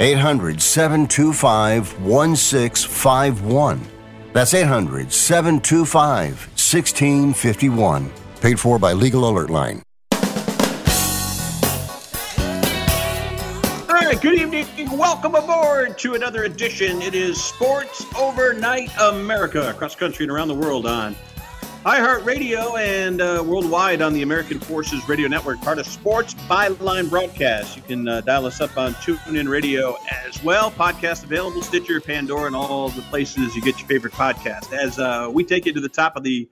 800 725 1651. That's 800 725 1651. Paid for by Legal Alert Line. All right, good evening. Welcome aboard to another edition. It is Sports Overnight America across the country and around the world on iHeartRadio and uh, worldwide on the American Forces Radio Network, part of Sports Byline Broadcast. You can uh, dial us up on TuneIn Radio as well. Podcast available, Stitcher, Pandora, and all the places you get your favorite podcast. As uh, we take you to the top of the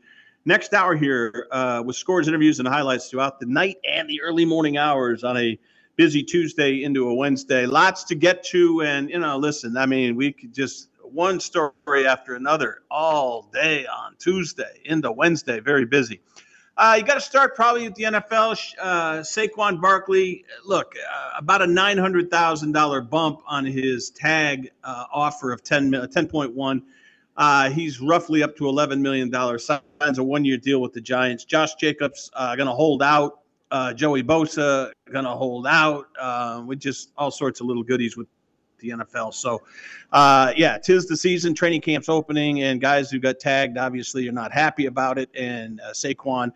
next hour here uh, with scores, interviews, and highlights throughout the night and the early morning hours on a busy Tuesday into a Wednesday. Lots to get to. And, you know, listen, I mean, we could just one story after another all day on Tuesday into Wednesday. Very busy. Uh, you got to start probably with the NFL. Uh, Saquon Barkley, look, uh, about a $900,000 bump on his tag uh, offer of 10, 10.1. Uh, he's roughly up to $11 million. Signs a one year deal with the Giants. Josh Jacobs uh, going to hold out uh, Joey Bosa going to hold out with just all sorts of little goodies with the NFL. So, uh, yeah, tis the season. Training camp's opening, and guys who got tagged obviously are not happy about it. And uh, Saquon,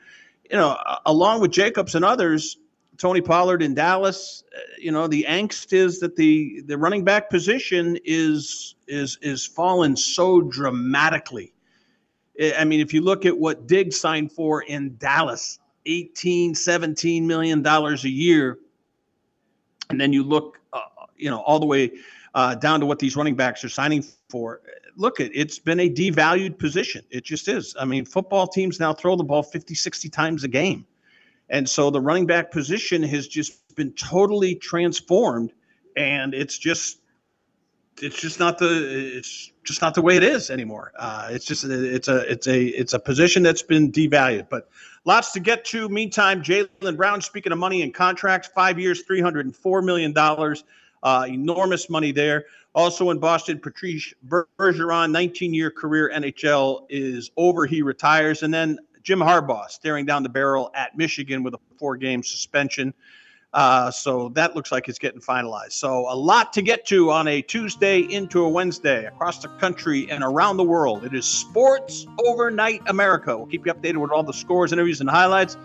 you know, along with Jacobs and others, Tony Pollard in Dallas, uh, you know, the angst is that the the running back position is is is fallen so dramatically. I mean, if you look at what Diggs signed for in Dallas 18, 17 million dollars a year, and then you look, uh, you know, all the way uh, down to what these running backs are signing for. Look, it, it's been a devalued position. It just is. I mean, football teams now throw the ball 50, 60 times a game. And so the running back position has just been totally transformed. And it's just it's just not the it's just not the way it is anymore. Uh, it's just it's a it's a it's a position that's been devalued. But lots to get to. Meantime, Jaylen Brown. Speaking of money and contracts, five years, three hundred and four million dollars. Uh, enormous money there. Also in Boston, Patrice Bergeron, 19-year career NHL is over. He retires, and then Jim Harbaugh staring down the barrel at Michigan with a four-game suspension. Uh, so that looks like it's getting finalized. So a lot to get to on a Tuesday into a Wednesday across the country and around the world. It is Sports Overnight America. We'll keep you updated with all the scores, interviews, and highlights.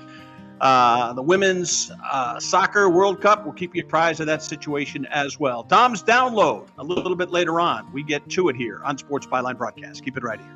Uh, the women's uh, soccer World Cup. We'll keep you apprised of that situation as well. Dom's download a little bit later on. We get to it here on Sports Byline Broadcast. Keep it right here.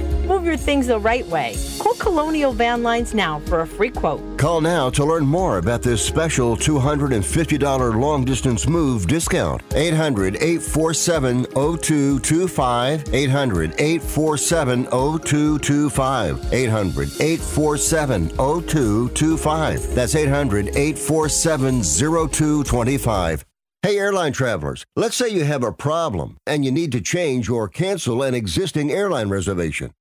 Move your things the right way. Call Colonial Van Lines now for a free quote. Call now to learn more about this special $250 long distance move discount. 800 847 0225. 800 847 0225. 800 847 0225. That's 800 847 0225. Hey, airline travelers, let's say you have a problem and you need to change or cancel an existing airline reservation.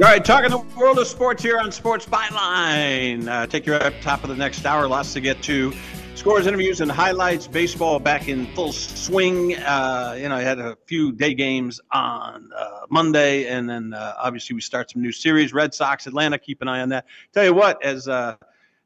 All right, talking the world of sports here on Sports Byline. Uh, take you up top of the next hour. Lots to get to. Scores, interviews, and highlights. Baseball back in full swing. Uh, you know, I had a few day games on uh, Monday, and then uh, obviously we start some new series. Red Sox, Atlanta. Keep an eye on that. Tell you what, as uh,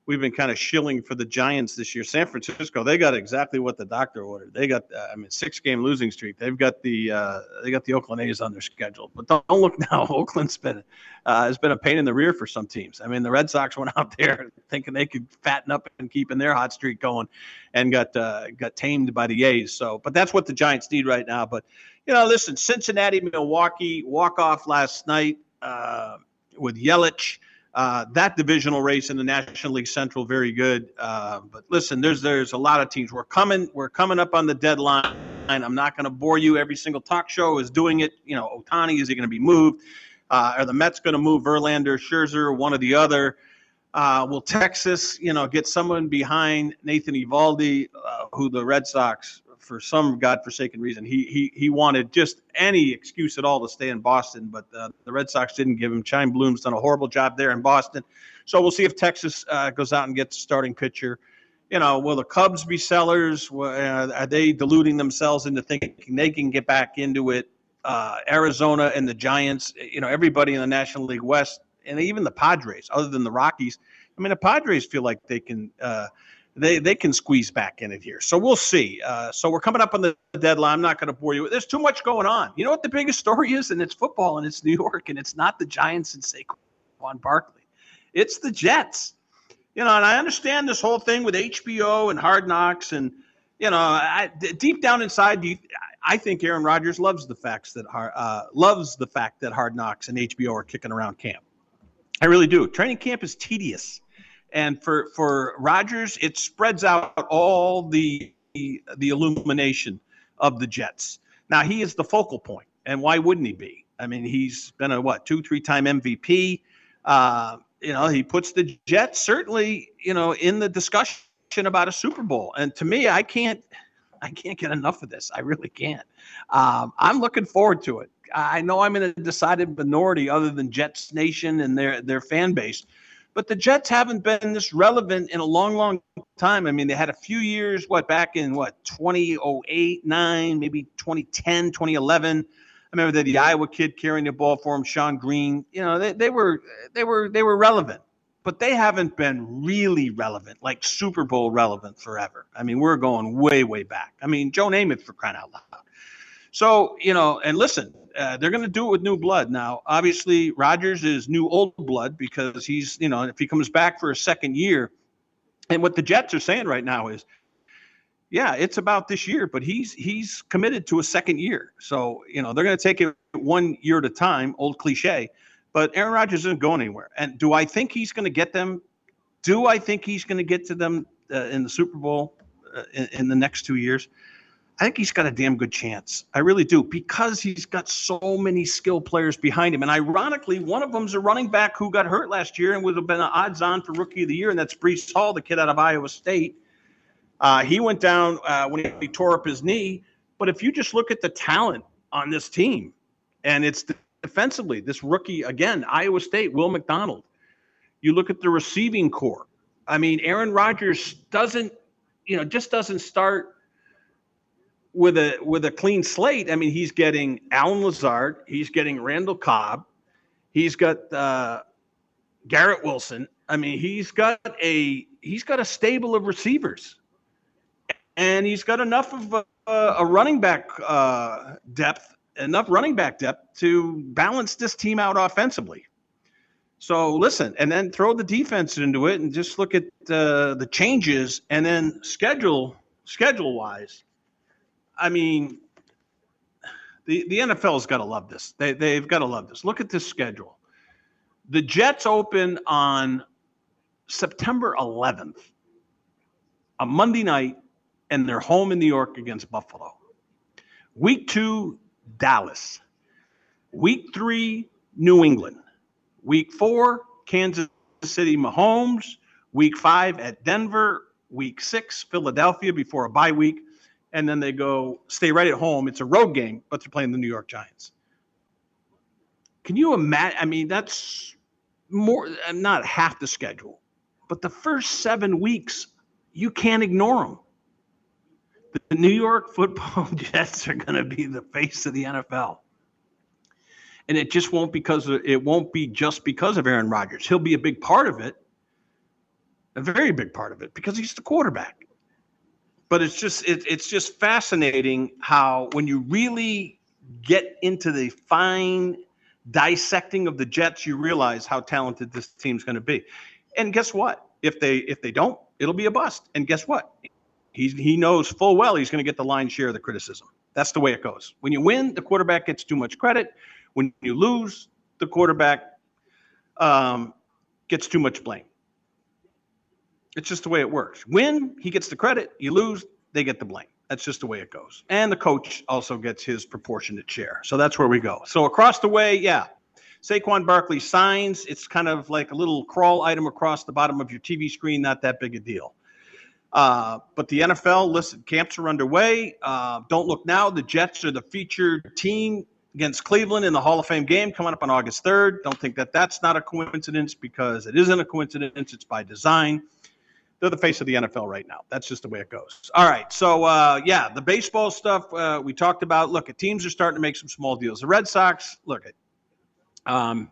we've been kind of shilling for the Giants this year. San Francisco, they got exactly what the doctor ordered. They got, uh, I mean, six game losing streak. They've got the uh, they got the Oakland A's on their schedule. But don't, don't look now. Oakland's been uh, has been a pain in the rear for some teams. I mean, the Red Sox went out there thinking they could fatten up and keeping their hot streak going, and got uh, got tamed by the A's. So, but that's what the Giants need right now. But you know, listen, Cincinnati, Milwaukee walk off last night uh, with Yelich. Uh, that divisional race in the National League Central very good. Uh, but listen, there's there's a lot of teams. We're coming we're coming up on the deadline. I'm not going to bore you. Every single talk show is doing it. You know, Ohtani is he going to be moved? Uh, are the Mets going to move Verlander, Scherzer, one or the other? Uh, will Texas, you know, get someone behind Nathan Eovaldi, uh, who the Red Sox for some godforsaken reason, he he he wanted just any excuse at all to stay in Boston, but uh, the Red Sox didn't give him. Chaim Bloom's done a horrible job there in Boston, so we'll see if Texas uh, goes out and gets a starting pitcher. You know, will the Cubs be sellers? Uh, are they deluding themselves into thinking they can get back into it? Uh, Arizona and the Giants, you know, everybody in the National League West, and even the Padres, other than the Rockies. I mean, the Padres feel like they can uh, they they can squeeze back in it here. So we'll see. Uh, so we're coming up on the deadline. I'm not going to bore you. There's too much going on. You know what the biggest story is, and it's football, and it's New York, and it's not the Giants and Saquon Barkley. It's the Jets. You know, and I understand this whole thing with HBO and Hard Knocks, and you know, I, deep down inside, you, I think Aaron Rodgers loves the facts that uh, loves the fact that Hard Knocks and HBO are kicking around camp. I really do. Training camp is tedious and for for Rodgers, it spreads out all the the illumination of the Jets. Now he is the focal point, and why wouldn't he be? I mean, he's been a what two three time MVP. Uh, you know, he puts the Jets certainly you know in the discussion about a Super Bowl. And to me, I can't I can't get enough of this. I really can't. Um, I'm looking forward to it. I know I'm in a decided minority, other than Jets Nation and their their fan base but the Jets haven't been this relevant in a long, long time. I mean, they had a few years, what, back in what, 2008, 9, maybe 2010, 2011. I remember the, the Iowa kid carrying the ball for him, Shonn Greene. You know, they, they were they were they were relevant, but they haven't been really relevant, like Super Bowl relevant forever. I mean, we're going way, way back. I mean, Joe Namath for crying out loud. So, you know, and listen, uh, they're going to do it with new blood. Now, obviously, Rodgers is new old blood because he's, you know, if he comes back for a second year, and what the Jets are saying right now is, yeah, it's about this year, but he's he's committed to a second year. So, you know, they're going to take it one year at a time, old cliche. But Aaron Rodgers isn't going anywhere. And do I think he's going to get them? Do I think he's going to get to them uh, in the Super Bowl uh, in, in the next two years? I think he's got a damn good chance. I really do because he's got so many skill players behind him. And ironically, one of them's a running back who got hurt last year and would have been odds on for rookie of the year, and that's Breece Hall, the kid out of Iowa State. Uh, he went down uh, when he, he, tore up his knee. But if you just look at the talent on this team, and it's defensively, this rookie, again, Iowa State, Will McDonald. You look at the receiving corps. I mean, Aaron Rodgers doesn't, you know, just doesn't start with a with a clean slate. I mean, he's getting Allen Lazard, he's getting Randall Cobb, he's got uh, Garrett Wilson. I mean, he's got a he's got a stable of receivers, and he's got enough of a, a running back uh, depth, enough running back depth to balance this team out offensively. So listen, and then throw the defense into it, and just look at uh, the changes, and then schedule schedule wise I mean, the the NFL's got to love this. They they've got to love this. Look at this schedule. The Jets open on September 11th, a Monday night, and they're home in New York against Buffalo. Week two, Dallas. Week three, New England. Week four, Kansas City, Mahomes. Week five at Denver. Week six, Philadelphia before a bye week and then they go stay right at home. It's a road game, but they're playing the New York Giants. Can you imagine? I mean, that's more uh, not half the schedule, but the first seven weeks you can't ignore them. The New York Football Jets are going to be the face of the NFL, and it just won't because of, it won't be just because of Aaron Rodgers. He'll be a big part of it, a very big part of it, because he's the quarterback but it's just it, it's just fascinating how when you really get into the fine dissecting of the Jets, you realize how talented this team's going to be. And guess what? If they if they don't, it'll be a bust. And guess what? He's, he knows full well he's going to get the lion's share of the criticism. That's the way it goes. When you win, the quarterback gets too much credit. When you lose, the quarterback um, gets too much blame. It's just the way it works. Win, he gets the credit. You lose, they get the blame. That's just the way it goes. And the coach also gets his proportionate share. So that's where we go. So across the way, yeah. Saquon Barkley signs. It's kind of like a little crawl item across the bottom of your TV screen, not that big a deal. Uh, but the NFL, listen, camps are underway. Uh, don't look now. The Jets are the featured team against Cleveland in the Hall of Fame game coming up on August 3rd. Don't think that that's not a coincidence because it isn't a coincidence. It's by design they're the face of the NFL right now. That's just the way it goes. All right. So, uh, yeah, the baseball stuff uh, we talked about. Look, teams are starting to make some small deals. The Red Sox, look at, um,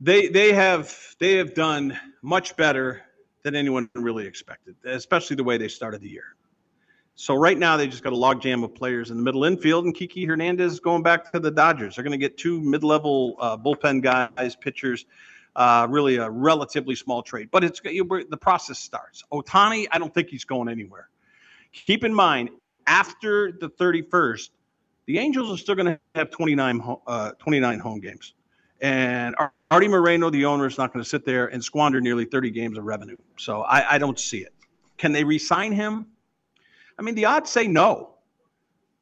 they they have they have done much better than anyone really expected, especially the way they started the year. So right now they just got a logjam of players in the middle infield, and Kiki Hernandez going back to the Dodgers. They're going to get two mid-level uh, bullpen guys, pitchers uh, really a relatively small trade, but it's the process starts. Ohtani, I don't think he's going anywhere. Keep in mind, after the 31st, the Angels are still going to have 29, uh, 29 home games. And Arte Moreno, the owner, is not going to sit there and squander nearly 30 games of revenue. So I, I don't see it. Can they re-sign him? I mean, the odds say no.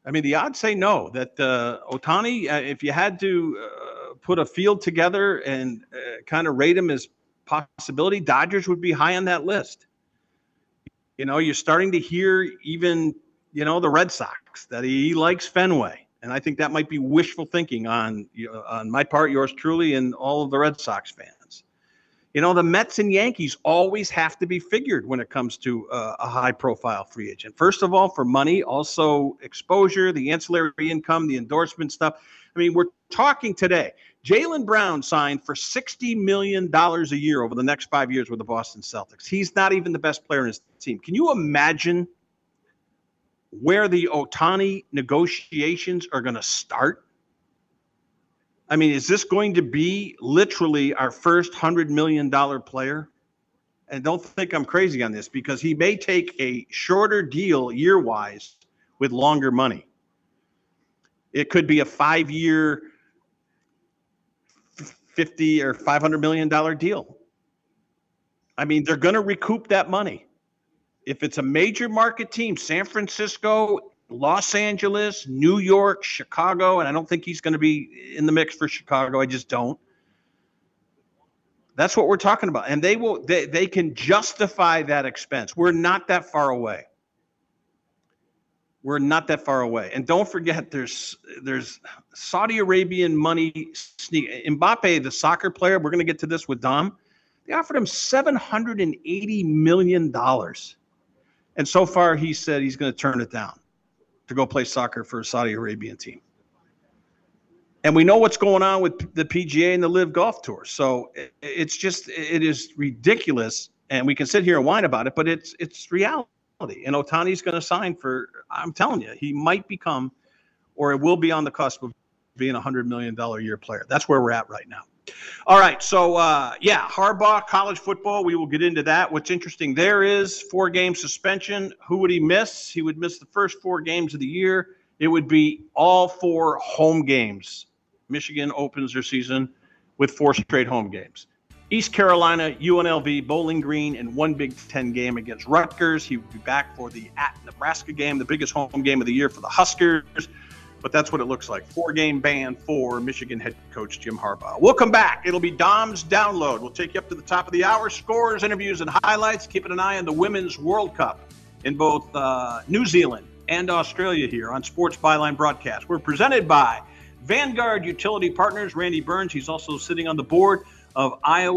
I mean, the odds say no. That uh, Ohtani, uh, if you had to uh, put a field together and uh, kind of rate him as possibility, Dodgers would be high on that list. You know, you're starting to hear even, you know, the Red Sox that he likes Fenway. And I think that might be wishful thinking on on my part, yours truly, and all of the Red Sox fans. You know, the Mets and Yankees always have to be figured when it comes to uh, a high profile free agent. First of all, for money, also exposure, the ancillary income, the endorsement stuff. I mean, we're talking today. Jaylen Brown signed for $60 million a year over the next five years with the Boston Celtics. He's not even the best player in his team. Can you imagine where the Ohtani negotiations are going to start? I mean, is this going to be literally our first $100 million player? And don't think I'm crazy on this because he may take a shorter deal year wise with longer money. It could be a five year, 50 or 500 million dollar deal. I mean, they're going to recoup that money. If it's a major market team, San Francisco, Los Angeles, New York, Chicago, and I don't think he's going to be in the mix for Chicago. I just don't. That's what we're talking about. And they will they, they can justify that expense. We're not that far away. We're not that far away. And don't forget there's there's Saudi Arabian money sneak Mbappe, the soccer player, we're going to get to this with Dom. They offered him 780 million dollars. And so far he said he's going to turn it down to go play soccer for a Saudi Arabian team. And we know what's going on with the PGA and the LIV Golf Tour. So it's just it is ridiculous, and we can sit here and whine about it, but it's it's reality. And Ohtani's going to sign for. I'm telling you, he might become, or it will be on the cusp of being a hundred million dollar year player. That's where we're at right now. All right, so uh, yeah, Harbaugh, college football. We will get into that. What's interesting there is four game suspension. Who would he miss? He would miss the first four games of the year. It would be all four home games Michigan opens their season with four straight home games. East Carolina, UNLV, Bowling Green, and one Big Ten game against Rutgers. He will be back for the at Nebraska game, the biggest home game of the year for the Huskers. But that's what it looks like. Four game ban for Michigan head coach Jim Harbaugh. We'll come back. It'll be Dom's download. We'll take you up to the top of the hour. Scores, interviews, and highlights. Keeping an eye on the Women's World Cup in both uh, New Zealand and Australia here on Sports Byline Broadcast. We're presented by Vanguard Utility Partners, Randy Burns. He's also sitting on the board of Iowa.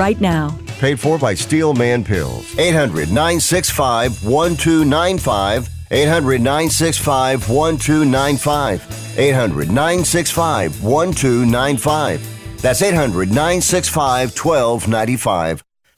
right now. Paid for by Steelman Pills. 800 965 1295. 800 965 1295. 800 965 1295. That's 800 965 1295.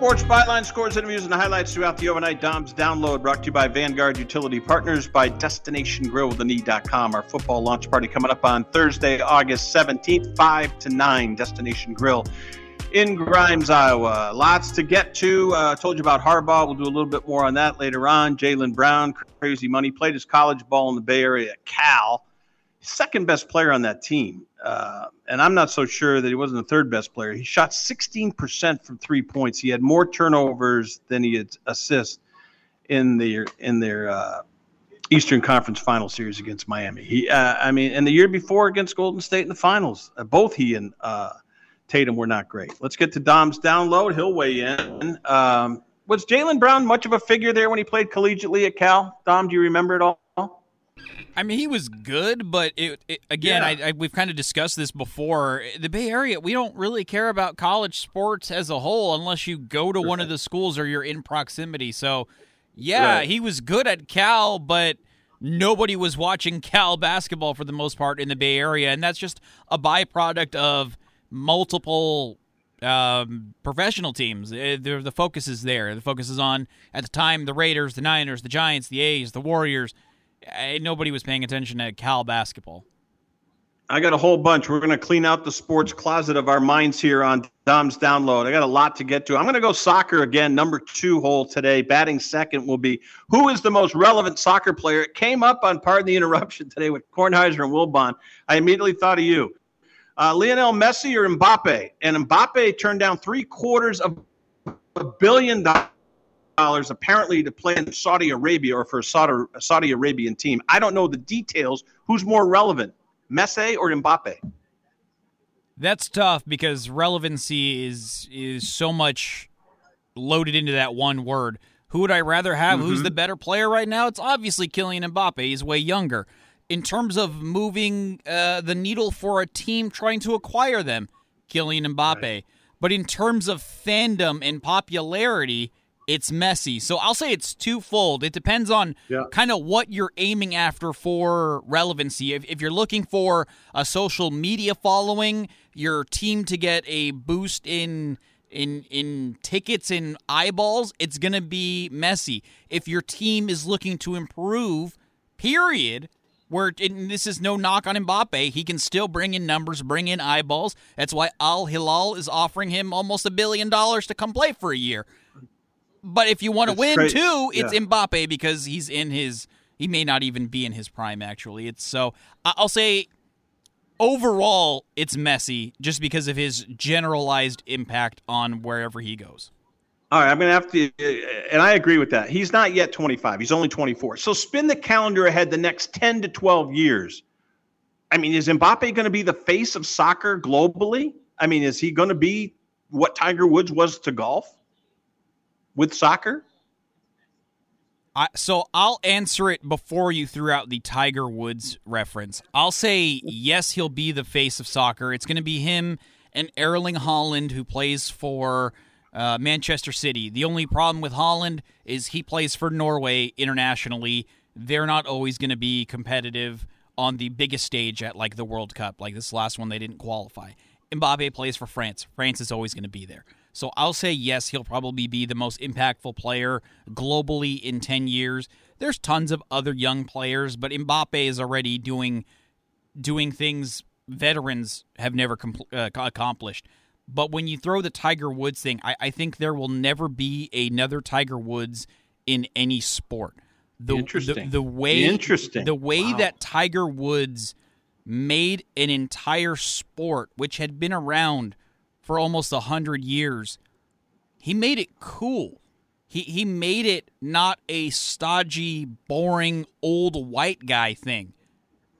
Sports Byline scores, interviews, and highlights throughout the overnight Dom's download brought to you by Vanguard Utility Partners by Destination Grill with knee.com. Our football launch party coming up on Thursday, August 17th, 5 to 9. Destination Grill in Grimes, Iowa. Lots to get to. Uh, told you about Harbaugh. We'll do a little bit more on that later on. Jaylen Brown, crazy money, played his college ball in the Bay Area Cal. Second best player on that team. Uh, and I'm not so sure that he wasn't the third best player. He shot 16% from three points. He had more turnovers than he had assists in their in their uh, Eastern Conference Final Series against Miami. He, uh, I mean, and the year before against Golden State in the finals, uh, both he and uh, Tatum were not great. Let's get to Dom's download. He'll weigh in. Um, was Jaylen Brown much of a figure there when he played collegiately at Cal? Dom, do you remember it all? I mean, he was good, but it, it again, Yeah. I, I, we've kind of discussed this before. The Bay Area, we don't really care about college sports as a whole unless you go to one of the schools or you're in proximity. So, yeah, Right. he was good at Cal, but nobody was watching Cal basketball for the most part in the Bay Area, and that's just a byproduct of multiple um, professional teams. Uh, The, the focus is there. The focus is on at the time the Raiders, the Niners, the Giants, the A's, the Warriors. Uh, nobody was paying attention to Cal basketball. I got a whole bunch. We're going to clean out the sports closet of our minds here on Dom's download. I got a lot to get to. I'm going to go soccer again, number two hole today. Batting second will be who is the most relevant soccer player? It came up on Pardon the Interruption today with Kornheiser and Wilbon. I immediately thought of you. Uh, Lionel Messi or Mbappe? And Mbappe turned down three quarters of a billion dollars apparently to play in Saudi Arabia or for a Saudi, a Saudi Arabian team. I don't know the details. Who's more relevant, Messi or Mbappe? That's tough because relevancy is is so much loaded into that one word. Who would I rather have? Who's the better player right now? It's obviously Kylian Mbappe. He's way younger. In terms of moving uh, the needle for a team trying to acquire them, Kylian Mbappe. But in terms of fandom and popularity, it's Messi. So I'll say it's twofold. It depends on Yeah. kind of what you're aiming after for relevancy. If, if you're looking for a social media following, your team to get a boost in in in tickets and eyeballs, it's going to be Messi. If your team is looking to improve, period, where and this is no knock on Mbappe, he can still bring in numbers, bring in eyeballs. That's why Al Hilal is offering him almost a billion dollars to come play for a year. But if you want to win too, it's Yeah. Mbappe because he's in his. He may not even be in his prime. Actually, it's so. I'll say overall, it's Messi just because of his generalized impact on wherever he goes. All right, I'm going to have to, uh, and I agree with that. He's not yet 25. He's only 24. So spin the calendar ahead the next 10 to 12 years. I mean, is Mbappe going to be the face of soccer globally? I mean, is he going to be what Tiger Woods was to golf with soccer? I, so I'll answer it before you threw out the Tiger Woods reference. I'll say yes, he'll be the face of soccer. It's going to be him and Erling Haaland, who plays for uh, Manchester City. The only problem with Haaland is he plays for Norway internationally. They're not always going to be competitive on the biggest stage at like the World Cup. Like this last one, they didn't qualify. Mbappe plays for France. France is always going to be there. So I'll say yes, he'll probably be the most impactful player globally in 10 years. There's tons of other young players, but Mbappe is already doing doing things veterans have never compl- uh, accomplished. But when you throw the Tiger Woods thing, I, I think there will never be another Tiger Woods in any sport. The, Interesting. The, the way Interesting. the way Wow. that Tiger Woods made an entire sport which had been around for almost a hundred years, he made it cool. He he made it not a stodgy, boring old white guy thing.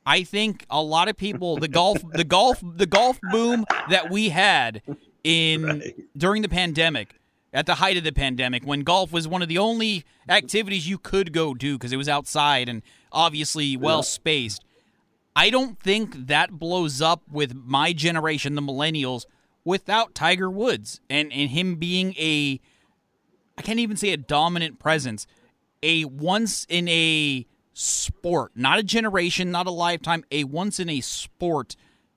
I think a lot of people the golf the golf the golf boom that we had in right. during the pandemic at the height of the pandemic when golf was one of the only activities you could go do because it was outside and obviously well spaced. I don't think that blows up with my generation, the millennials, without Tiger Woods and, and him being a, I can't even say a dominant presence, a once in a sport, not a generation, not a lifetime, a once in a sport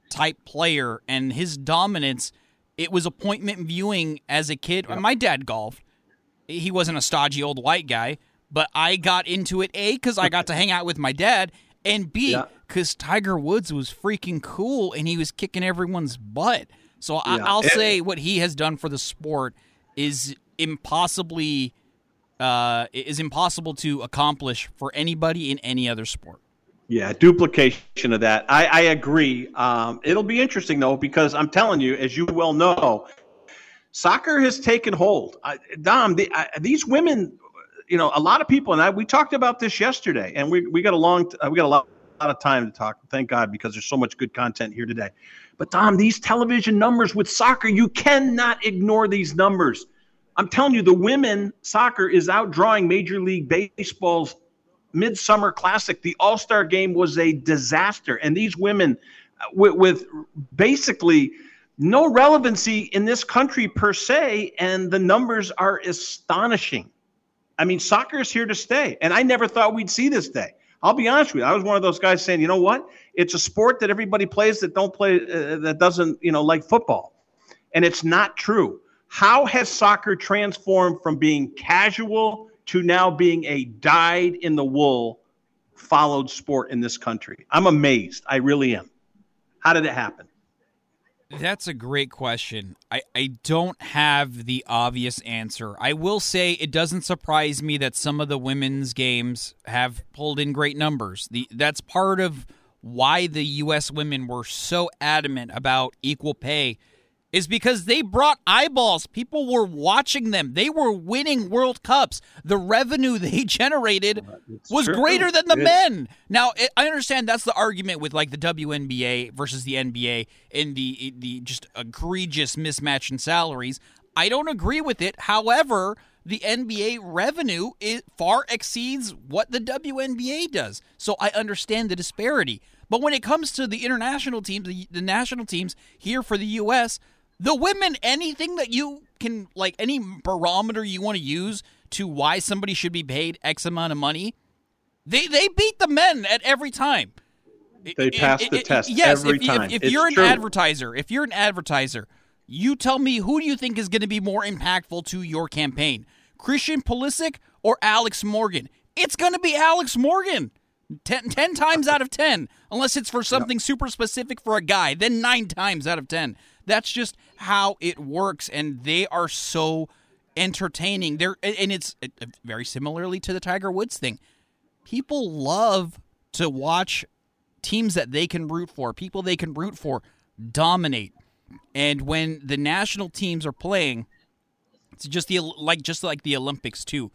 type player. And his dominance, it was appointment viewing as a kid. Yep. My dad golfed. He wasn't a stodgy old white guy, but I got into it, A, because I got to hang out with my dad, and B, because. Tiger Woods was freaking cool and he was kicking everyone's butt. So I, yeah. I'll say what he has done for the sport is impossibly uh, is impossible to accomplish for anybody in any other sport. Yeah, duplication of that. I, I agree. Um, it'll be interesting though because I'm telling you, as you well know, soccer has taken hold. I, Dom, the, I, these women, you know, a lot of people, and I we talked about this yesterday, and we we got a long, uh, we got a lot, lot of time to talk. Thank God because there's so much good content here today. But Tom, these television numbers with soccer, you cannot ignore these numbers. I'm telling you, the women soccer is outdrawing Major League Baseball's Midsummer Classic. The All Star game was a disaster. And these women, uh, with, with, basically no relevancy in this country per se, and the numbers are astonishing. I mean, soccer is here to stay. And I never thought we'd see this day. I'll be honest with you. I was one of those guys saying, you know what? It's a sport that everybody plays that don't play uh, that doesn't, you know, like football. And it's not true. How has soccer transformed from being casual to now being a dyed in the wool followed sport in this country? I'm amazed. I really am. How did it happen? That's a great question. I, I don't have the obvious answer. I will say it doesn't surprise me that some of the women's games have pulled in great numbers. The that's part of why the US women were so adamant about equal pay is because they brought eyeballs. People were watching them. They were winning World Cups. The revenue they generated it's was true. greater than the men. Now, I understand that's the argument with like the WNBA versus the NBA and the the just egregious mismatch in salaries. I don't agree with it. However, the NBA revenue it far exceeds what the WNBA does. So I understand the disparity. But when it comes to the international teams, the, the national teams here for the U.S., the women, anything that you can, like any barometer you want to use to why somebody should be paid X amount of money, they they beat the men at every time. They pass it, the it, test yes, every if, time. If, if you're an true. advertiser, if you're an advertiser, you tell me who do you think is going to be more impactful to your campaign, Christian Pulisic or Alex Morgan? It's going to be Alex Morgan. Ten, ten times out of ten, unless it's for something yep. super specific for a guy, then nine times out of ten. That's just how it works, and they are so entertaining. They're and it's very similarly to the Tiger Woods thing. People love to watch teams that they can root for, people they can root for dominate. And when the national teams are playing, it's just the like just like the Olympics too.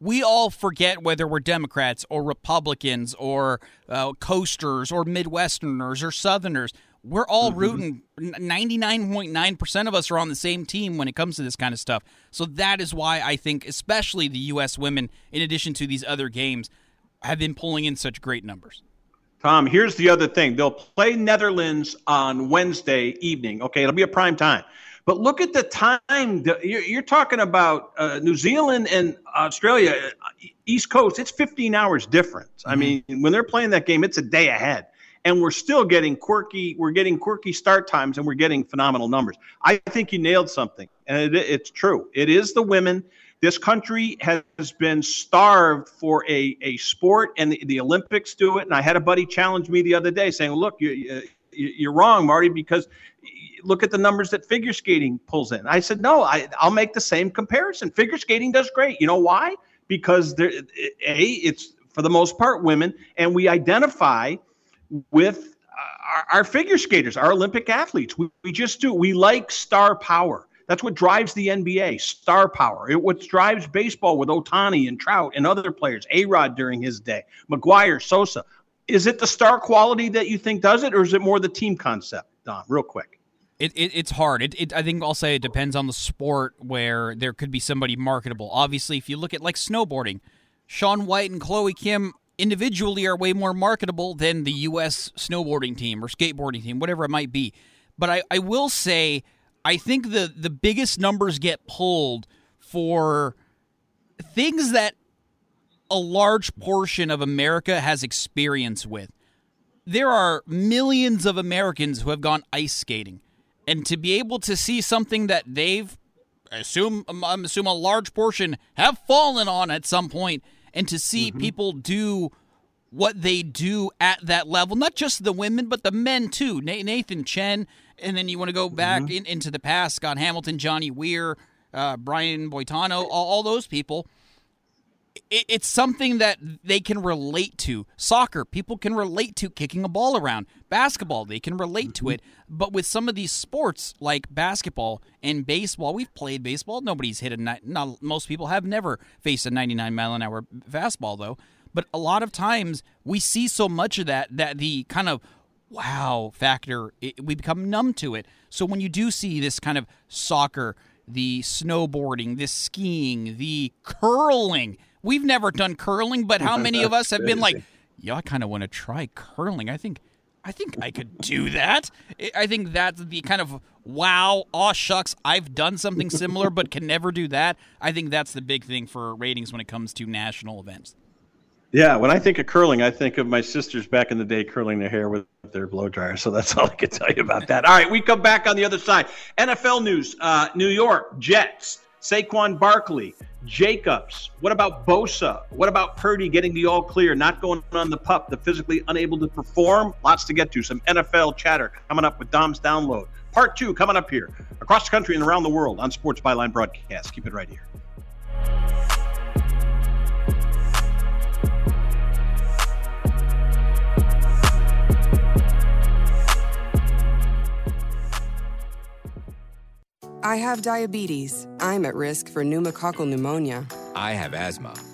We all forget whether we're Democrats or Republicans or uh, coasters or Midwesterners or Southerners we're all mm-hmm. rooting 99.9% of us are on the same team when it comes to this kind of stuff. So that is why i think especially the us women in addition to these other games have been pulling in such great numbers. Tom here's the other thing. They'll play netherlands on wednesday evening. Okay it'll be a prime time. But look at the time you're talking about uh, new zealand and australia uh, east coast it's 15 hours difference. Mm-hmm. i mean when they're playing that game it's a day ahead and we're still getting quirky. We're getting quirky start times, and we're getting phenomenal numbers. I think you nailed something, and it, it's true. It is the women. This country has been starved for a, a sport, and the, the Olympics do it. And I had a buddy challenge me the other day, saying, "Look, you, you, you're wrong, Marty, because." look at the numbers that figure skating pulls in. I said, no, I, I'll make the same comparison. Figure skating does great. You know why? Because there, a, it's for the most part women, and we identify with uh, our, our figure skaters, our Olympic athletes. We, we just do. We like star power. That's what drives the NBA, star power. It what drives baseball with Ohtani and Trout and other players, A Rod during his day, McGwire, Sosa. Is it the star quality that you think does it, or is it more the team concept, Dom? Real quick. It, it, it's hard. It, it, I think I'll say it depends on the sport where there could be somebody marketable. Obviously, if you look at like snowboarding, Shaun White and Chloe Kim individually are way more marketable than the U.S. snowboarding team or skateboarding team, whatever it might be. But I, I will say, I think the, the biggest numbers get pulled for things that a large portion of America has experience with. There are millions of Americans who have gone ice skating. And to be able to see something that they've I assume um, I'm assume a large portion have fallen on at some point and to see mm-hmm. people do what they do at that level, not just the women, but the men too. Nathan Chen, and then you want to go back mm-hmm. in, into the past, Scott Hamilton, Johnny Weir, uh, Brian Boitano, all, all those people it, it's something that they can relate to. Soccer, people can relate to kicking a ball around. Basketball, they can relate mm-hmm. to it. But with some of these sports like basketball and baseball, we've played baseball. Nobody's hit a not most people have never faced a 99 mile an hour fastball though. But a lot of times we see so much of that that the kind of wow factor it, we become numb to it. So when you do see this kind of soccer, the snowboarding, the skiing, the curling, We've never done curling, but how many of us have been like, yeah, I kind of want to try curling. I think I think I could do that. I think that's the kind of wow, aw shucks, I've done something similar but can never do that. I think that's the big thing for ratings when it comes to national events. Yeah, when I think of curling, I think of my sisters back in the day curling their hair with their blow dryer. So that's all I can tell you about that. All right, we come back on the other side. NFL news: uh, New York Jets, Saquon Barkley Jacobs. What about Bosa? What about Purdy getting the all clear, not going on the pup, the physically unable to perform? Lots to get to. Some NFL chatter coming up with Dom's Download. Part two coming up here across the country and around the world on Sports Byline Broadcast. Keep it right here. I have diabetes. I'm at risk for pneumococcal pneumonia. I have asthma.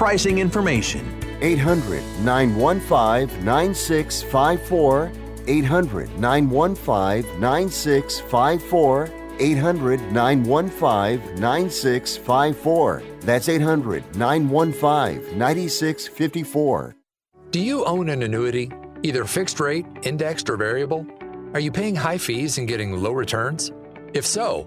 pricing information. 800 915 9654. 800 915 9654. 800 915 9654. That's 800 915 9654. Do you own an annuity, either fixed rate, indexed, or variable? Are you paying high fees and getting low returns? If so,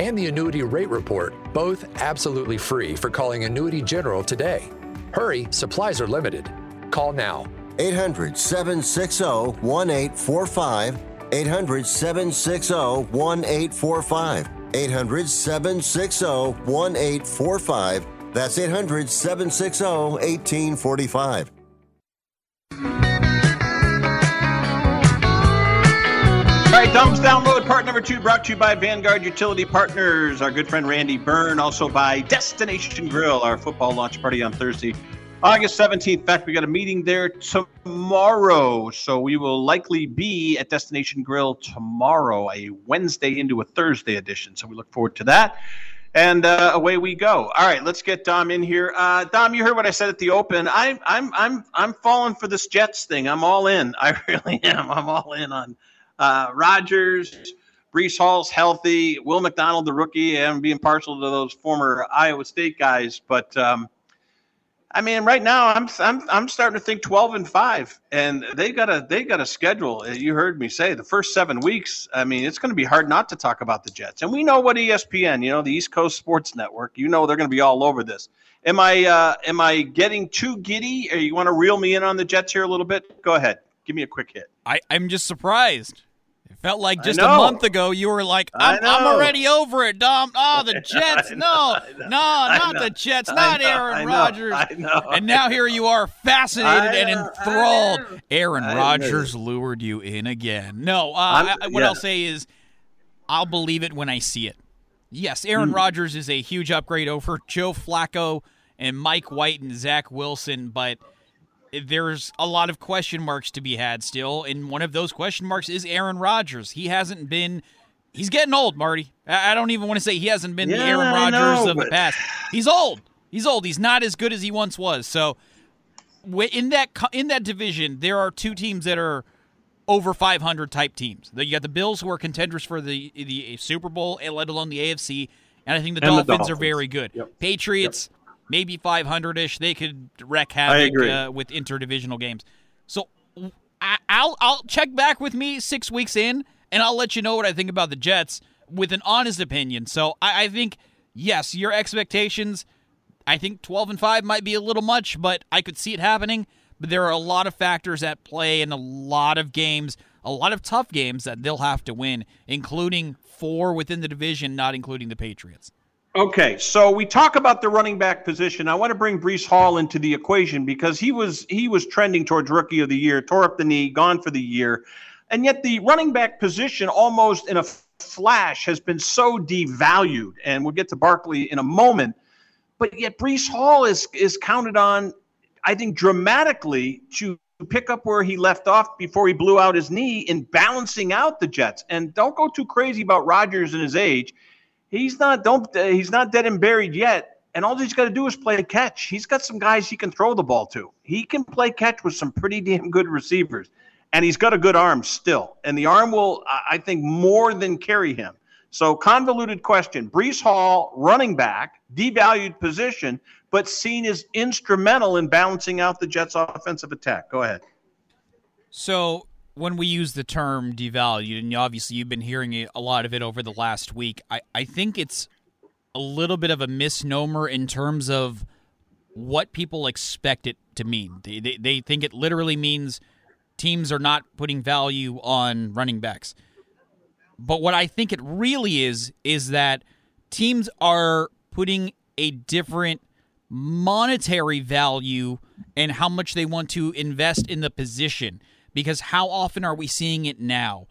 and the annuity rate report, both absolutely free for calling Annuity General today. Hurry, supplies are limited. Call now. 800 760 1845. 800 760 1845. 800 760 1845. That's 800 760 1845. Thumbs download part number two brought to you by Vanguard Utility Partners, our good friend Randy Byrne, also by Destination Grill, our football launch party on Thursday, August 17th. In fact, we got a meeting there tomorrow, so we will likely be at Destination Grill tomorrow, a Wednesday into a Thursday edition. So we look forward to that. And uh, away we go. All right, let's get Dom in here. Uh, Dom, you heard what I said at the open. I, I'm I'm I'm falling for this Jets thing. I'm all in. I really am. I'm all in on uh, Rodgers, Breece Hall's healthy, Will McDonald, the rookie, and being partial to those former Iowa State guys. But um, I mean, right now I'm I'm I'm starting to think 12 and five, and they got a they got a schedule. You heard me say the first seven weeks. I mean, it's going to be hard not to talk about the Jets, and we know what ESPN, you know, the East Coast Sports Network, you know, they're going to be all over this. Am I uh, am I getting too giddy? Or you want to reel me in on the Jets here a little bit? Go ahead, give me a quick hit. I, I'm just surprised. It felt like just a month ago you were like, I'm, I'm already over it, Dom. Oh, the Jets. no, no, not the Jets, not Aaron Rodgers. I know, And now here you are, fascinated and enthralled. Aaron Rodgers lured you in again. No, uh, I, what yeah. I'll say is, I'll believe it when I see it. Yes, Aaron Hmm. Rodgers is a huge upgrade over Joe Flacco and Mike White and Zach Wilson, but there's a lot of question marks to be had still, and one of those question marks is Aaron Rodgers. He hasn't been. He's getting old, Marty. I don't even want to say he hasn't been the Aaron Rodgers know, of the past. He's old. He's old. He's not as good as he once was. So, in that in that division, there are two teams that are over 500 type teams. You got the Bills who are contenders for the the Super Bowl, and let alone the AFC, and I think the And the Dolphins, are very good. Yep. Patriots maybe 500 ish. They could wreck havoc uh, with interdivisional games. So I, I'll I'll check back with me six weeks in, and I'll let you know what I think about the Jets with an honest opinion. So I, I think yes, your expectations. I think 12 and 5 might be a little much, but I could see it happening. But there are a lot of factors at play and a lot of games, a lot of tough games that they'll have to win, including four within the division, not including the Patriots. Okay, so we talk about the running back position. I want to bring Breece Hall into the equation because he was he was trending towards rookie of the year, tore up the knee, gone for the year, and yet the running back position almost in a flash has been so devalued. And we'll get to Barkley in a moment, but yet Breece Hall is is counted on, I think, dramatically to pick up where he left off before he blew out his knee in balancing out the Jets. And don't go too crazy about Rodgers and his age he's not don't uh, he's not dead and buried yet. And all he's got to do is play catch. He's got some guys he can throw the ball to. He can play catch with some pretty damn good receivers. And he's got a good arm still. And the arm will i think more than carry him. So convoluted question. Breece Hall running back devalued position but seen as instrumental in balancing out the jets offensive attack. Go ahead. So when we use the term devalued, and obviously you've been hearing a lot of it over the last week, I, I think it's a little bit of a misnomer in terms of what people expect it to mean. They, they, they think it literally means teams are not putting value on running backs. But what I think it really is, is that teams are putting a different monetary value and how much they want to invest in the position. Because how often are we seeing it now?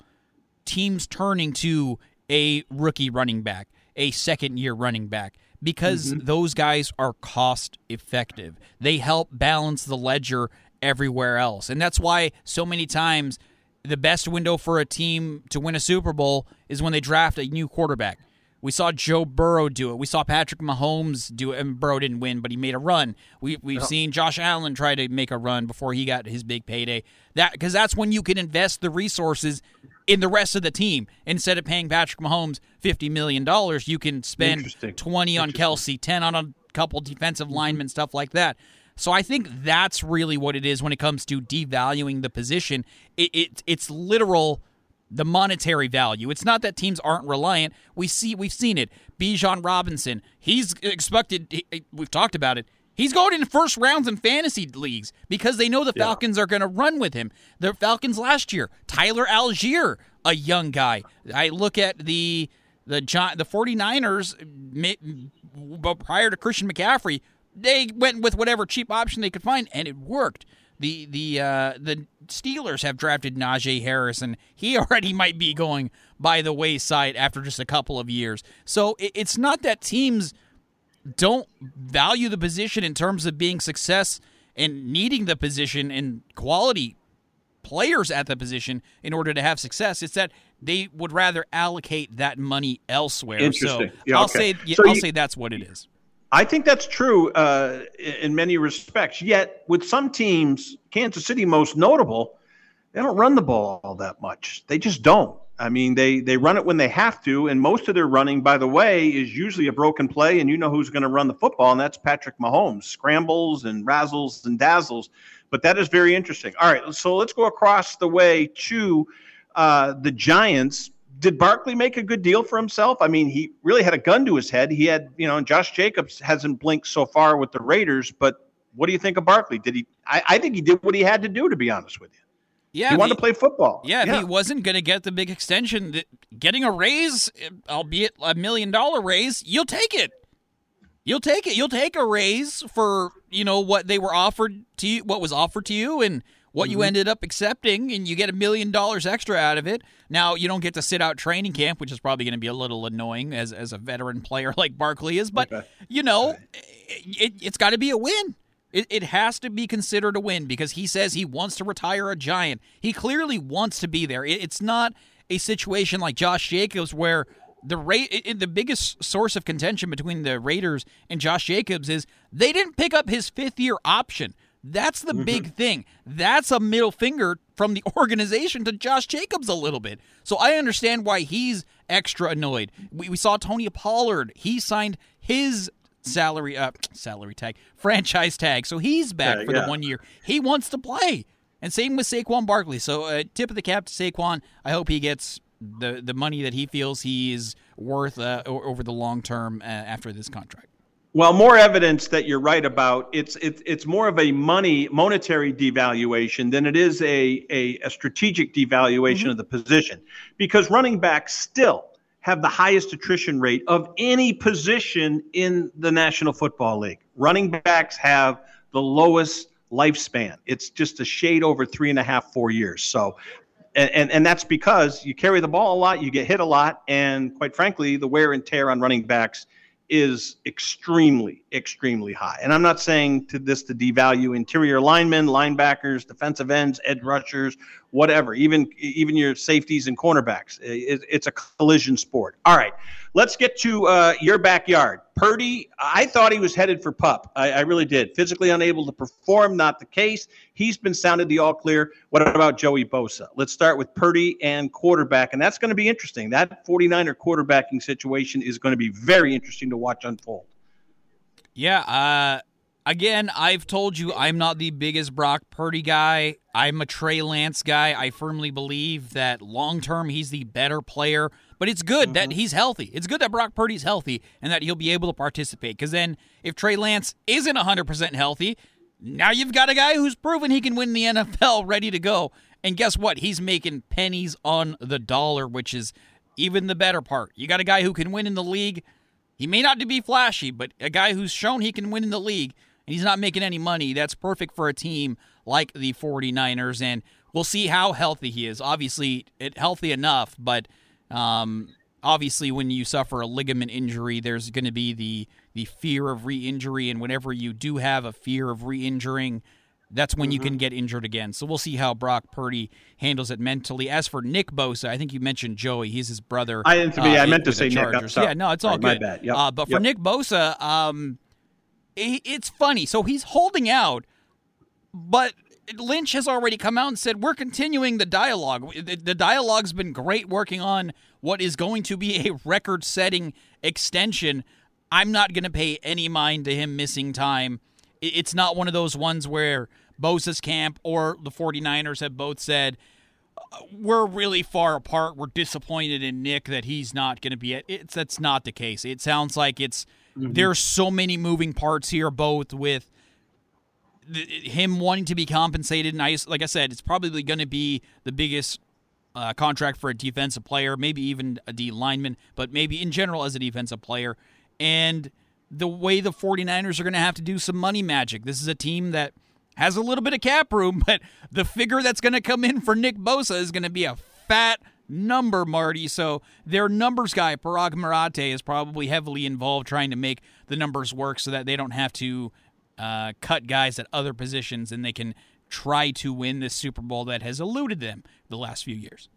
Teams turning to a rookie running back, a second year running back, because mm-hmm. those guys are cost effective. They help balance the ledger everywhere else. And that's why so many times the best window for a team to win a Super Bowl is when they draft a new quarterback. We saw Joe Burrow do it. We saw Patrick Mahomes do it. And Burrow didn't win, but he made a run. We, we've seen Josh Allen try to make a run before he got his big payday. That because that's when you can invest the resources in the rest of the team. Instead of paying Patrick Mahomes $50 million, you can spend 20 on Kelce, 10 on a couple defensive Mm-hmm. linemen, stuff like that. So I think that's really what it is when it comes to devaluing the position. It, it it's literal the monetary value. It's not that teams aren't reliant. We see we've seen it. Bijan Robinson, he's expected. he- We've talked about it. He's going in first rounds in fantasy leagues because they know the Falcons are going to run with him. The Falcons last year, Tyler Allgeier, a young guy. I look at the the the 49ers but prior to Christian McCaffrey, they went with whatever cheap option they could find and it worked. The the uh, the Steelers have drafted Najee Harris, and he already might be going by the wayside after just a couple of years. So it, it's not that teams don't value the position in terms of being success and needing the position and quality players at the position in order to have success. It's that they would rather allocate that money elsewhere. Interesting. So Yeah, I'll okay. say yeah, So I'll you- say that's what it is. I think that's true uh, in many respects. Yet, with some teams, Kansas City most notable, they don't run the ball all that much. They just don't. I mean, they they run it when they have to, and most of their running, by the way, is usually a broken play, and you know who's going to run the football, and that's Patrick Mahomes, scrambles and razzles and dazzles. But that is very interesting. All right, so let's go across the way to uh, the Giants. Did Barkley make a good deal for himself? I mean, he really had a gun to his head. He had, you know, Josh Jacobs hasn't blinked so far with the Raiders, but what do you think of Barkley? Did he? I, I think he did what he had to do, to be honest with you. Yeah, he if wanted to play football. Yeah, if he wasn't going to get the big extension, getting a raise, albeit a million dollar raise, you'll take it. You'll take it. You'll take a raise for you know what they were offered to you, what was offered to you, and what you Mhm. ended up accepting, and you get a million dollars extra out of it. Now you don't get to sit out training camp, which is probably going to be a little annoying as as a veteran player like Barkley is. But you know, it, it's got to be a win. It, it has to be considered a win because he says he wants to retire a giant. He clearly wants to be there. It, it's not a situation like Josh Jacobs where the rate it, it- the biggest source of contention between the Raiders and Josh Jacobs is they didn't pick up his fifth year option. That's the big thing. That's a middle finger from the organization to Josh Jacobs a little bit. So I understand why he's extra annoyed. We, we saw Tony Pollard. He signed his salary uh salary tag franchise tag so he's back Yeah, for yeah. the one year he wants to play and same with Saquon Barkley so uh, tip of the cap to Saquon I hope he gets the the money that he feels he is worth uh, over the long term uh, after this contract Well, more evidence that you're right about it's it's it's more of a money monetary devaluation than it is a a, a strategic devaluation mm-hmm. of the position because running backs still have the highest attrition rate of any position in the National Football League. Running backs have the lowest lifespan. It's just a shade over three and a half, four years. So and, and, and that's because you carry the ball a lot, you get hit a lot, and quite frankly, the wear and tear on running backs is extremely, extremely high. And I'm not saying to this to devalue interior linemen, linebackers, defensive ends, edge rushers, whatever, even even your safeties and cornerbacks. It, it's a collision sport. All right, let's get to uh, your backyard. Purdy, I thought he was headed for pup. I, I really did. Physically unable to perform, not the case. He's been sounded the all clear. What about Joey Bosa? Let's start with Purdy and quarterback, and that's going to be interesting. That 49er quarterbacking situation is going to be very interesting to watch unfold. Yeah, uh again, I've told you I'm not the biggest Brock Purdy guy. I'm a Trey Lance guy. I firmly believe that long term he's the better player, but it's good that mm-hmm. he's healthy. It's good that Brock Purdy's healthy and that he'll be able to participate cuz then if Trey Lance isn't 100% healthy, now you've got a guy who's proven he can win the NFL ready to go. And guess what? He's making pennies on the dollar, which is even the better part. You got a guy who can win in the league. He may not be flashy, but a guy who's shown he can win in the league and he's not making any money, that's perfect for a team like the 49ers. And we'll see how healthy he is. Obviously, it healthy enough, but um, obviously, when you suffer a ligament injury, there's going to be the the fear of re-injury, and whenever you do have a fear of re-injuring, that's when you Mm-hmm. can get injured again. So we'll see how Brock Purdy handles it mentally. As for Nick Bosa, I think you mentioned Joey. He's his brother. I yeah, I meant to say Nick. Chargers. sorry. Yeah, no, it's all Right, my good. bad. Yep. Uh, but for Yep. Nick Bosa, um, it's funny. So he's holding out, but Lynch has already come out and said we're continuing the dialogue. The, dialogue's been great working on what is going to be a record-setting extension. I'm not going to pay any mind to him missing time. It's not one of those ones where Bosa's camp or the 49ers have both said uh, we're really far apart. We're disappointed in Nick that he's not going to be it. It's that's not the case. It sounds like it's mm-hmm. there's so many moving parts here, both with him wanting to be compensated. And I, like I said, it's probably going to be the biggest uh, contract for a defensive player, maybe even a D lineman, but maybe in general as a defensive player. And the way the 49ers are going to have to do some money magic. This is a team that has a little bit of cap room, but the figure that's going to come in for Nick Bosa is going to be a fat number, Marty. So their numbers guy, Paraag Marathe, is probably heavily involved trying to make the numbers work so that they don't have to uh, cut guys at other positions and they can try to win this Super Bowl that has eluded them the last few years.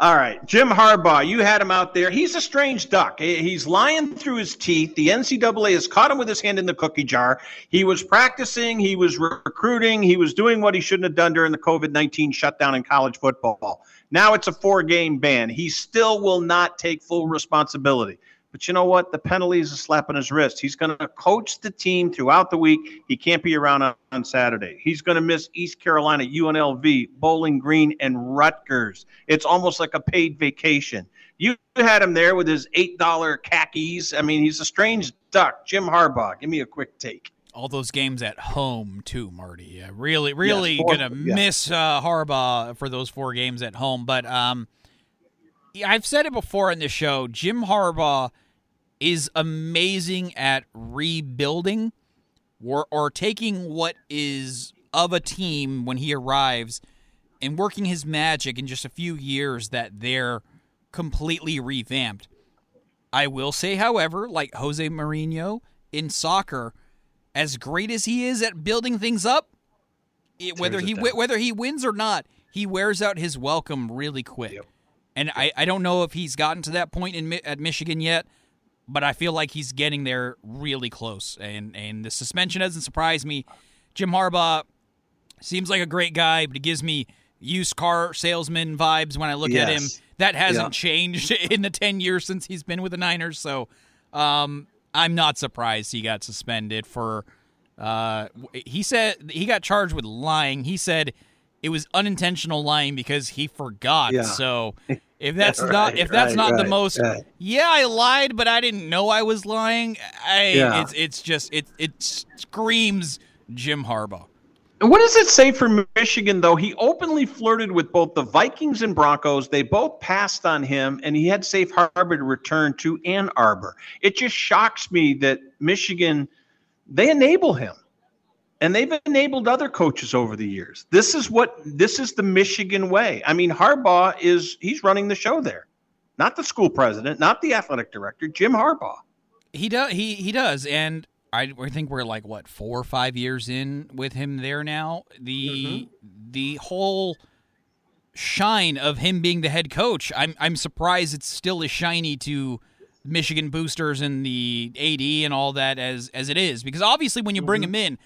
All right, Jim Harbaugh, you had him out there. He's a strange duck. He's lying through his teeth. The NCAA has caught him with his hand in the cookie jar. He was practicing, he was recruiting, he was doing what he shouldn't have done during the COVID 19 shutdown in college football. Now it's a four game ban. He still will not take full responsibility. But you know what? The penalty is a slap on his wrist. He's going to coach the team throughout the week. He can't be around on, on Saturday. He's going to miss East Carolina, UNLV, Bowling Green, and Rutgers. It's almost like a paid vacation. You had him there with his $8 khakis. I mean, he's a strange duck. Jim Harbaugh, give me a quick take all those games at home too, Marty. Uh, really, really yes, gonna yeah. miss uh, Harbaugh for those four games at home. But um, I've said it before in the show. Jim Harbaugh is amazing at rebuilding or, or taking what is of a team when he arrives and working his magic in just a few years that they're completely revamped. I will say, however, like Jose Mourinho in soccer, as great as he is at building things up, it, whether he whether he wins or not, he wears out his welcome really quick. Yep. And I, I don't know if he's gotten to that point in at Michigan yet, but I feel like he's getting there really close. And and the suspension doesn't surprise me. Jim Harbaugh seems like a great guy, but he gives me used car salesman vibes when I look yes. at him. That hasn't yeah. changed in the ten years since he's been with the Niners. So um, I'm not surprised he got suspended for. Uh, he said he got charged with lying. He said it was unintentional lying because he forgot. Yeah. So if that's right, not if that's right, not right, the most yeah I lied but I didn't know I was lying. I, yeah. it's it's just it it screams Jim Harbaugh. And what does it say for Michigan though? He openly flirted with both the Vikings and Broncos. They both passed on him and he had safe harbor to return to Ann Arbor. It just shocks me that Michigan they enable him and they've enabled other coaches over the years. This is what this is the Michigan way. I mean, Harbaugh is he's running the show there, not the school president, not the athletic director, Jim Harbaugh. He does. He he does, and I, think we're like what four or five years in with him there now. The mm-hmm. the whole shine of him being the head coach. I'm I'm surprised it's still as shiny to Michigan boosters and the AD and all that as as it is because obviously when you bring mm-hmm. him in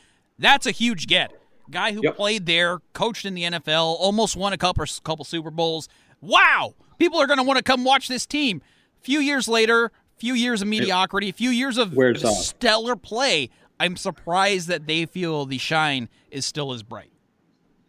that's a huge get. Guy who yep. played there, coached in the NFL, almost won a couple couple Super Bowls. Wow, people are going to want to come watch this team. Few years later, few years of mediocrity, a few years of stellar play. I'm surprised that they feel the shine is still as bright.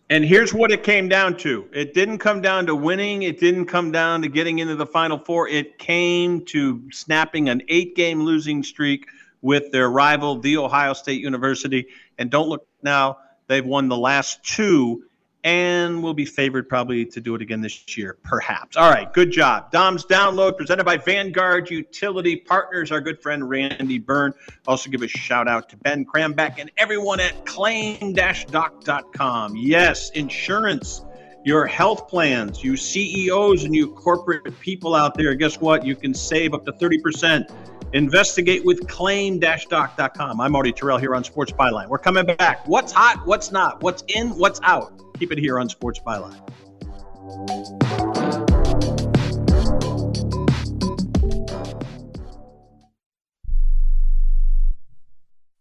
And here's what it came down to. It didn't come down to winning. It didn't come down to getting into the Final Four. It came to snapping an eight game losing streak with their rival, The Ohio State University. And don't look now, they've won the last two and will be favored probably to do it again this year, perhaps. All right, good job. Dom's Download presented by Vanguard Utility Partners, our good friend Randy Byrne. Also, give a shout out to Ben Crambeck and everyone at claim doc.com. Yes, insurance, your health plans, you CEOs and you corporate people out there, guess what? You can save up to 30% Investigate with claim-doc.com. I'm Marty Tirrell here on Sports Byline. We're coming back. What's hot? What's not? What's in? What's out? Keep it here on Sports Byline.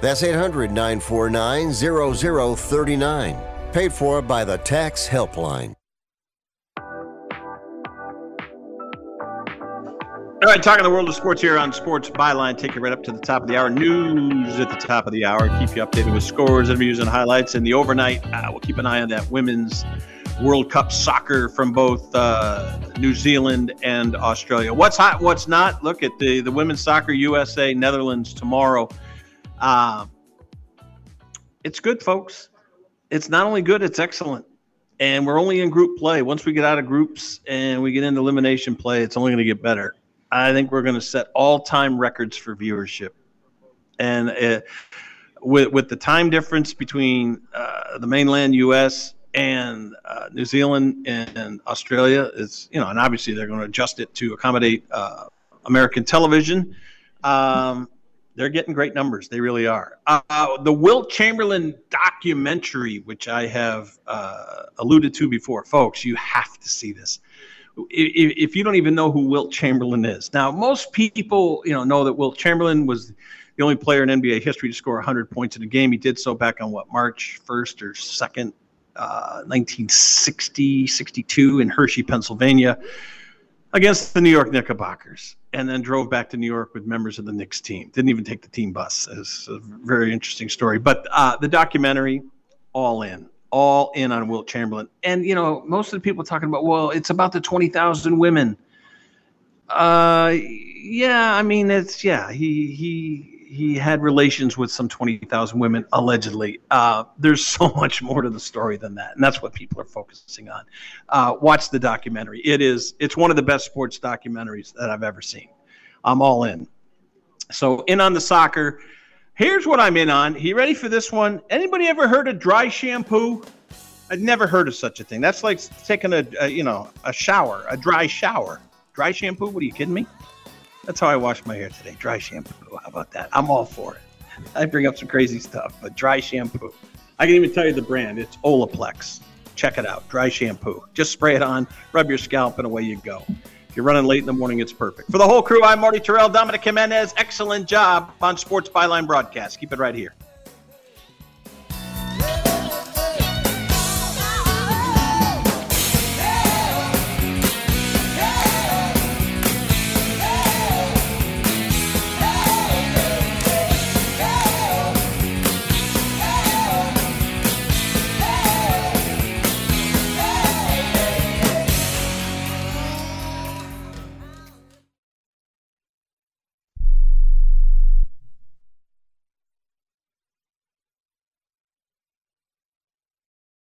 That's 800 949 0039. Paid for by the Tax Helpline. All right, talking the world of sports here on Sports Byline. Take you right up to the top of the hour. News at the top of the hour. Keep you updated with scores, interviews, and highlights. And the overnight, uh, we'll keep an eye on that women's World Cup soccer from both uh, New Zealand and Australia. What's hot? What's not? Look at the the women's soccer USA Netherlands tomorrow. Uh, it's good, folks. It's not only good; it's excellent. And we're only in group play. Once we get out of groups and we get into elimination play, it's only going to get better. I think we're going to set all-time records for viewership, and uh, with with the time difference between uh, the mainland U.S. and uh, New Zealand and Australia, it's you know, and obviously they're going to adjust it to accommodate uh, American television. Um, they're getting great numbers. They really are. Uh, the Wilt Chamberlain documentary, which I have uh, alluded to before, folks, you have to see this. If, if, you don't even know who Wilt Chamberlain is, now most people, you know, know that Wilt Chamberlain was the only player in NBA history to score 100 points in a game. He did so back on what March 1st or 2nd, uh, 1960, 62 in Hershey, Pennsylvania against the New York Knickerbockers, and then drove back to New York with members of the Knicks team. Didn't even take the team bus. It's a very interesting story. But uh, the documentary, all in, all in on Wilt Chamberlain. And you know, most of the people talking about, well, it's about the twenty thousand women. Uh, yeah, I mean, it's yeah, he he he had relations with some 20,000 women allegedly. Uh, there's so much more to the story than that, and that's what people are focusing on. Uh, watch the documentary. It is it's one of the best sports documentaries that I've ever seen. I'm all in. So in on the soccer. Here's what I'm in on. You ready for this one? Anybody ever heard of dry shampoo? I'd never heard of such a thing. That's like taking a, a you know a shower, a dry shower. Dry shampoo? What are you kidding me? That's how I wash my hair today. Dry shampoo. How about that? I'm all for it. I bring up some crazy stuff, but dry shampoo. I can even tell you the brand. It's Olaplex. Check it out. Dry shampoo. Just spray it on, rub your scalp, and away you go. If you're running late in the morning, it's perfect. For the whole crew, I'm Marty Tirrell, Dominic Jimenez. Excellent job on Sports Byline Broadcast. Keep it right here.